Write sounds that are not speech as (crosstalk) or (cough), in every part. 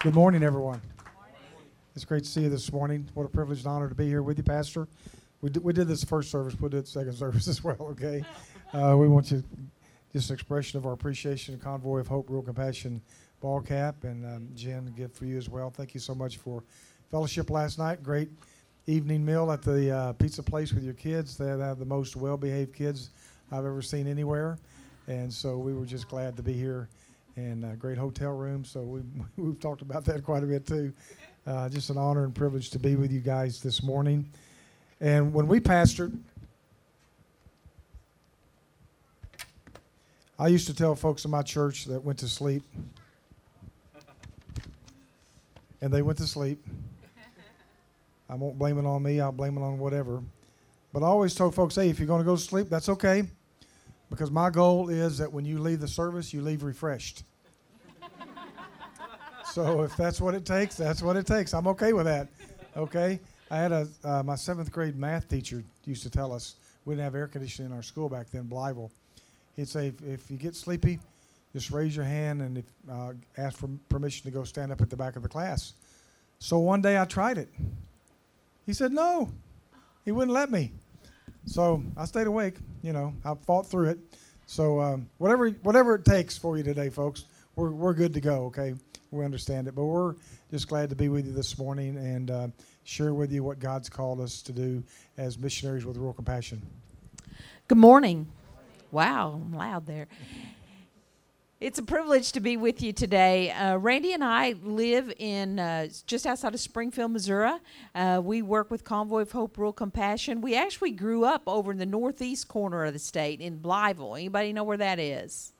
Good morning, everyone. It's great to see you this morning. What a privilege and honor to be here with you, Pastor. We did, we did this first service, we'll do it second (laughs) service as well, okay? Uh, we want you just an expression of our appreciation and convoy of hope, rural compassion ball cap, and um, Jen, gift for you as well. Thank you so much for fellowship last night. Great evening meal at the uh, pizza place with your kids. They have the most well behaved kids I've ever seen anywhere. And so we were just glad to be here and great hotel room. So we, (laughs) we've talked about that quite a bit too. Uh, just an honor and privilege to be with you guys this morning. And when we pastored, I used to tell folks in my church that went to sleep, and they went to sleep. I won't blame it on me, I'll blame it on whatever. But I always told folks, hey, if you're going to go to sleep, that's okay. Because my goal is that when you leave the service, you leave refreshed. so if that's what it takes, that's what it takes. I'm okay with that. Okay? I had a uh, my seventh grade math teacher used to tell us we didn't have air conditioning in our school back then, Blytheville. He'd say if, if you get sleepy, just raise your hand and if, uh, ask for permission to go stand up at the back of the class. So one day I tried it. He said no. He wouldn't let me. So I stayed awake. You know, I fought through it. So um, whatever whatever it takes for you today, folks, we're we're good to go. Okay, we understand it, but we're just glad to be with you this morning and uh, share with you what God's called us to do as missionaries with Rural Compassion. Good morning. Wow, I'm loud there. It's a privilege to be with you today. Uh, Randy and I live in uh, just outside of Springfield, Missouri. Uh, we work with Convoy of Hope Rural Compassion. We actually grew up over in the northeast corner of the state in Blytheville. Anybody know where that is?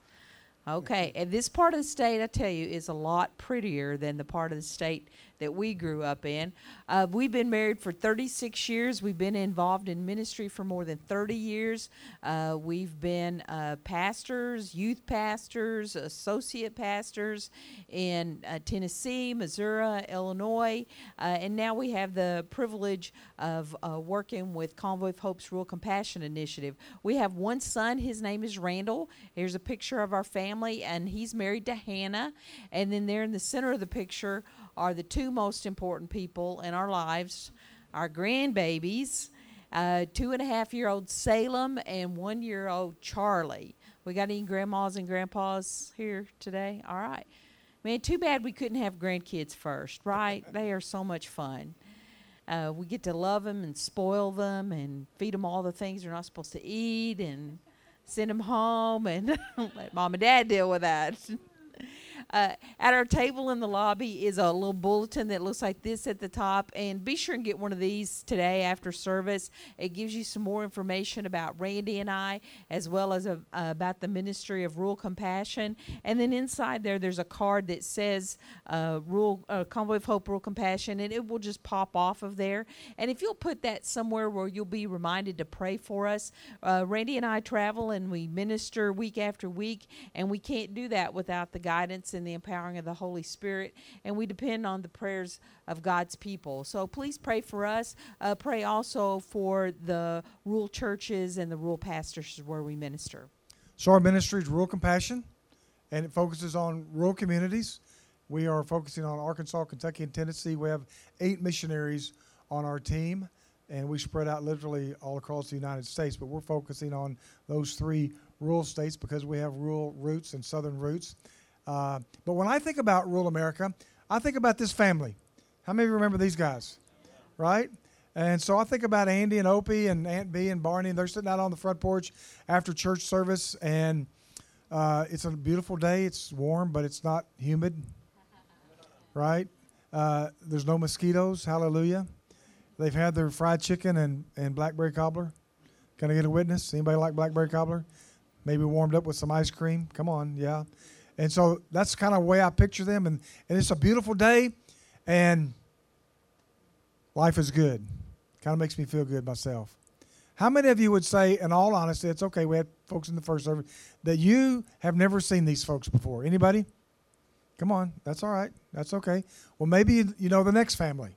Okay, and this part of the state, I tell you, is a lot prettier than the part of the state that we grew up in. Uh, we've been married for 36 years. We've been involved in ministry for more than 30 years. Uh, we've been uh, pastors, youth pastors, associate pastors in uh, Tennessee, Missouri, Illinois, uh, and now we have the privilege of uh, working with Convoy of Hope's Rural Compassion Initiative. We have one son. His name is Randall. Here's a picture of our family, and he's married to Hannah. And then there in the center of the picture are the two most important people in our lives our grandbabies, uh, two and a half year old Salem and one year old Charlie. We got any grandmas and grandpas here today? All right. Man, too bad we couldn't have grandkids first, right? (laughs) they are so much fun. Uh, we get to love them and spoil them and feed them all the things they're not supposed to eat and send them home and (laughs) let mom and dad deal with that. (laughs) Uh, at our table in the lobby is a little bulletin that looks like this at the top. And be sure and get one of these today after service. It gives you some more information about Randy and I, as well as a, uh, about the Ministry of Rural Compassion. And then inside there, there's a card that says uh, Rural uh, Convoy of Hope, Rural Compassion, and it will just pop off of there. And if you'll put that somewhere where you'll be reminded to pray for us, uh, Randy and I travel and we minister week after week, and we can't do that without the guidance and the empowering of the Holy Spirit, and we depend on the prayers of God's people. So please pray for us. Uh, pray also for the rural churches and the rural pastors where we minister. So our ministry is Rural Compassion, and it focuses on rural communities. We are focusing on Arkansas, Kentucky, and Tennessee. We have eight missionaries on our team, and we spread out literally all across the United States. But we're focusing on those three rural states because we have rural roots and southern roots. Uh, but when I think about rural America, I think about this family. How many of you remember these guys? Right? And so I think about Andy and Opie and Aunt Bee and Barney, they're sitting out on the front porch after church service, and uh, it's a beautiful day. It's warm, but it's not humid. Right? Uh, there's no mosquitoes. Hallelujah. They've had their fried chicken and, and blackberry cobbler. Can I get a witness? Anybody like blackberry cobbler? Maybe warmed up with some ice cream. Come on, yeah. And so that's kind of the way I picture them. And, and it's a beautiful day, and life is good. Kind of makes me feel good myself. How many of you would say, in all honesty, it's okay, we had folks in the first service, that you have never seen these folks before? Anybody? Come on, that's all right. That's okay. Well, maybe you, you know the next family.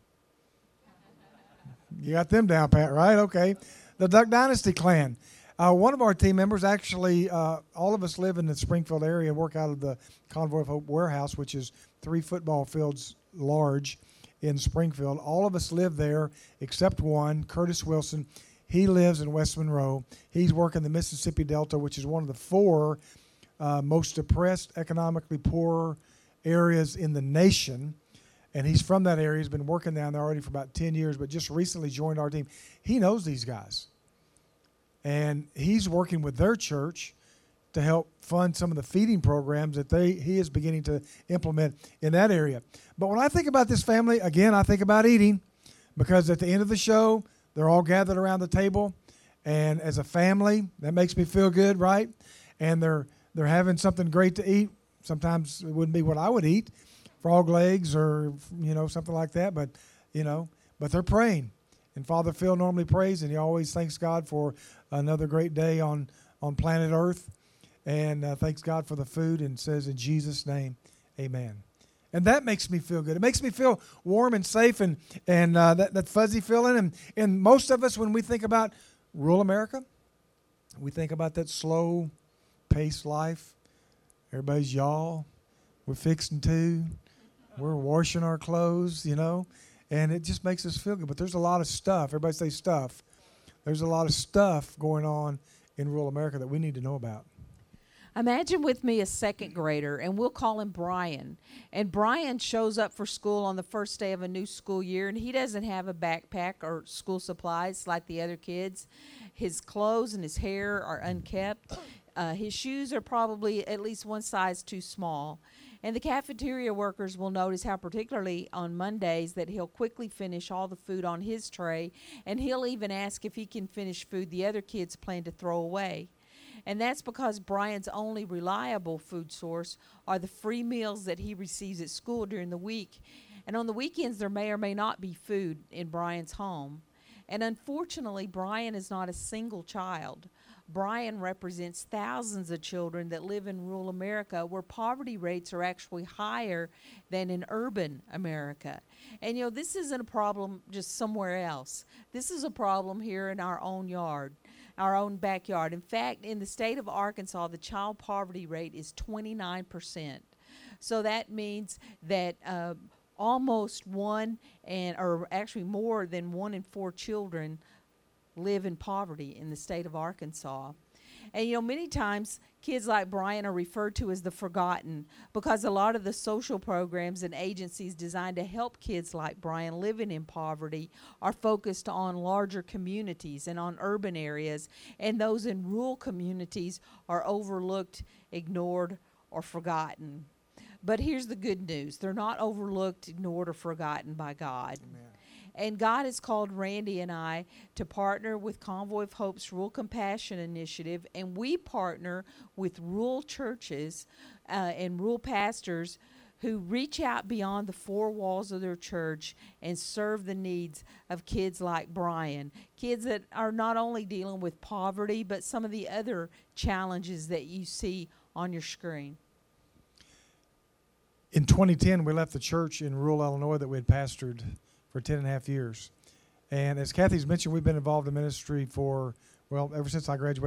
You got them down pat, right? Okay. The Duck Dynasty clan. Uh, one of our team members, actually, uh, all of us live in the Springfield area and work out of the Convoy of Hope warehouse, which is three football fields large in Springfield. All of us live there except one, Curtis Wilson. He lives in West Monroe. He's working the Mississippi Delta, which is one of the four uh, most depressed, economically poor areas in the nation. And he's from that area. He's been working down there already for about 10 years, but just recently joined our team. He knows these guys. And he's working with their church to help fund some of the feeding programs that they he is beginning to implement in that area. But when I think about this family, again, I think about eating because at the end of the show, they're all gathered around the table and as a family, that makes me feel good, right? And they're they're having something great to eat. Sometimes it wouldn't be what I would eat, frog legs or you know something like that, but you know, but they're praying. And Father Phil normally prays, and he always thanks God for another great day on on planet Earth and uh, thanks God for the food and says, In Jesus' name, amen. And that makes me feel good. It makes me feel warm and safe and, and uh, that, that fuzzy feeling. And, and most of us, when we think about rural America, we think about that slow paced life. Everybody's y'all. We're fixing to. We're washing our clothes, you know. And it just makes us feel good. But there's a lot of stuff. Everybody say stuff. There's a lot of stuff going on in rural America that we need to know about. Imagine with me a second grader, and we'll call him Brian. And Brian shows up for school on the first day of a new school year, and he doesn't have a backpack or school supplies like the other kids. His clothes and his hair are unkept. Uh, his shoes are probably at least one size too small. And the cafeteria workers will notice how, particularly on Mondays, that he'll quickly finish all the food on his tray, and he'll even ask if he can finish food the other kids plan to throw away. And that's because Brian's only reliable food source are the free meals that he receives at school during the week. And on the weekends, there may or may not be food in Brian's home. And unfortunately, Brian is not a single child. Brian represents thousands of children that live in rural America where poverty rates are actually higher than in urban America. And you know, this isn't a problem just somewhere else. This is a problem here in our own yard our own backyard. In fact, in the state of Arkansas, the child poverty rate is 29%. So that means that uh, almost one and or actually more than one in four children live in poverty in the state of Arkansas. And you know, many times kids like Brian are referred to as the forgotten because a lot of the social programs and agencies designed to help kids like Brian living in poverty are focused on larger communities and on urban areas, and those in rural communities are overlooked, ignored, or forgotten. But here's the good news they're not overlooked, ignored, or forgotten by God. Amen. And God has called Randy and I to partner with Convoy of Hope's Rural Compassion Initiative, and we partner with rural churches uh, and rural pastors who reach out beyond the four walls of their church and serve the needs of kids like Brian. Kids that are not only dealing with poverty, but some of the other challenges that you see on your screen. In 2010, we left the church in rural Illinois that we had pastored for 10 and a half years. And as Kathy's mentioned, we've been involved in ministry for, well, ever since I graduated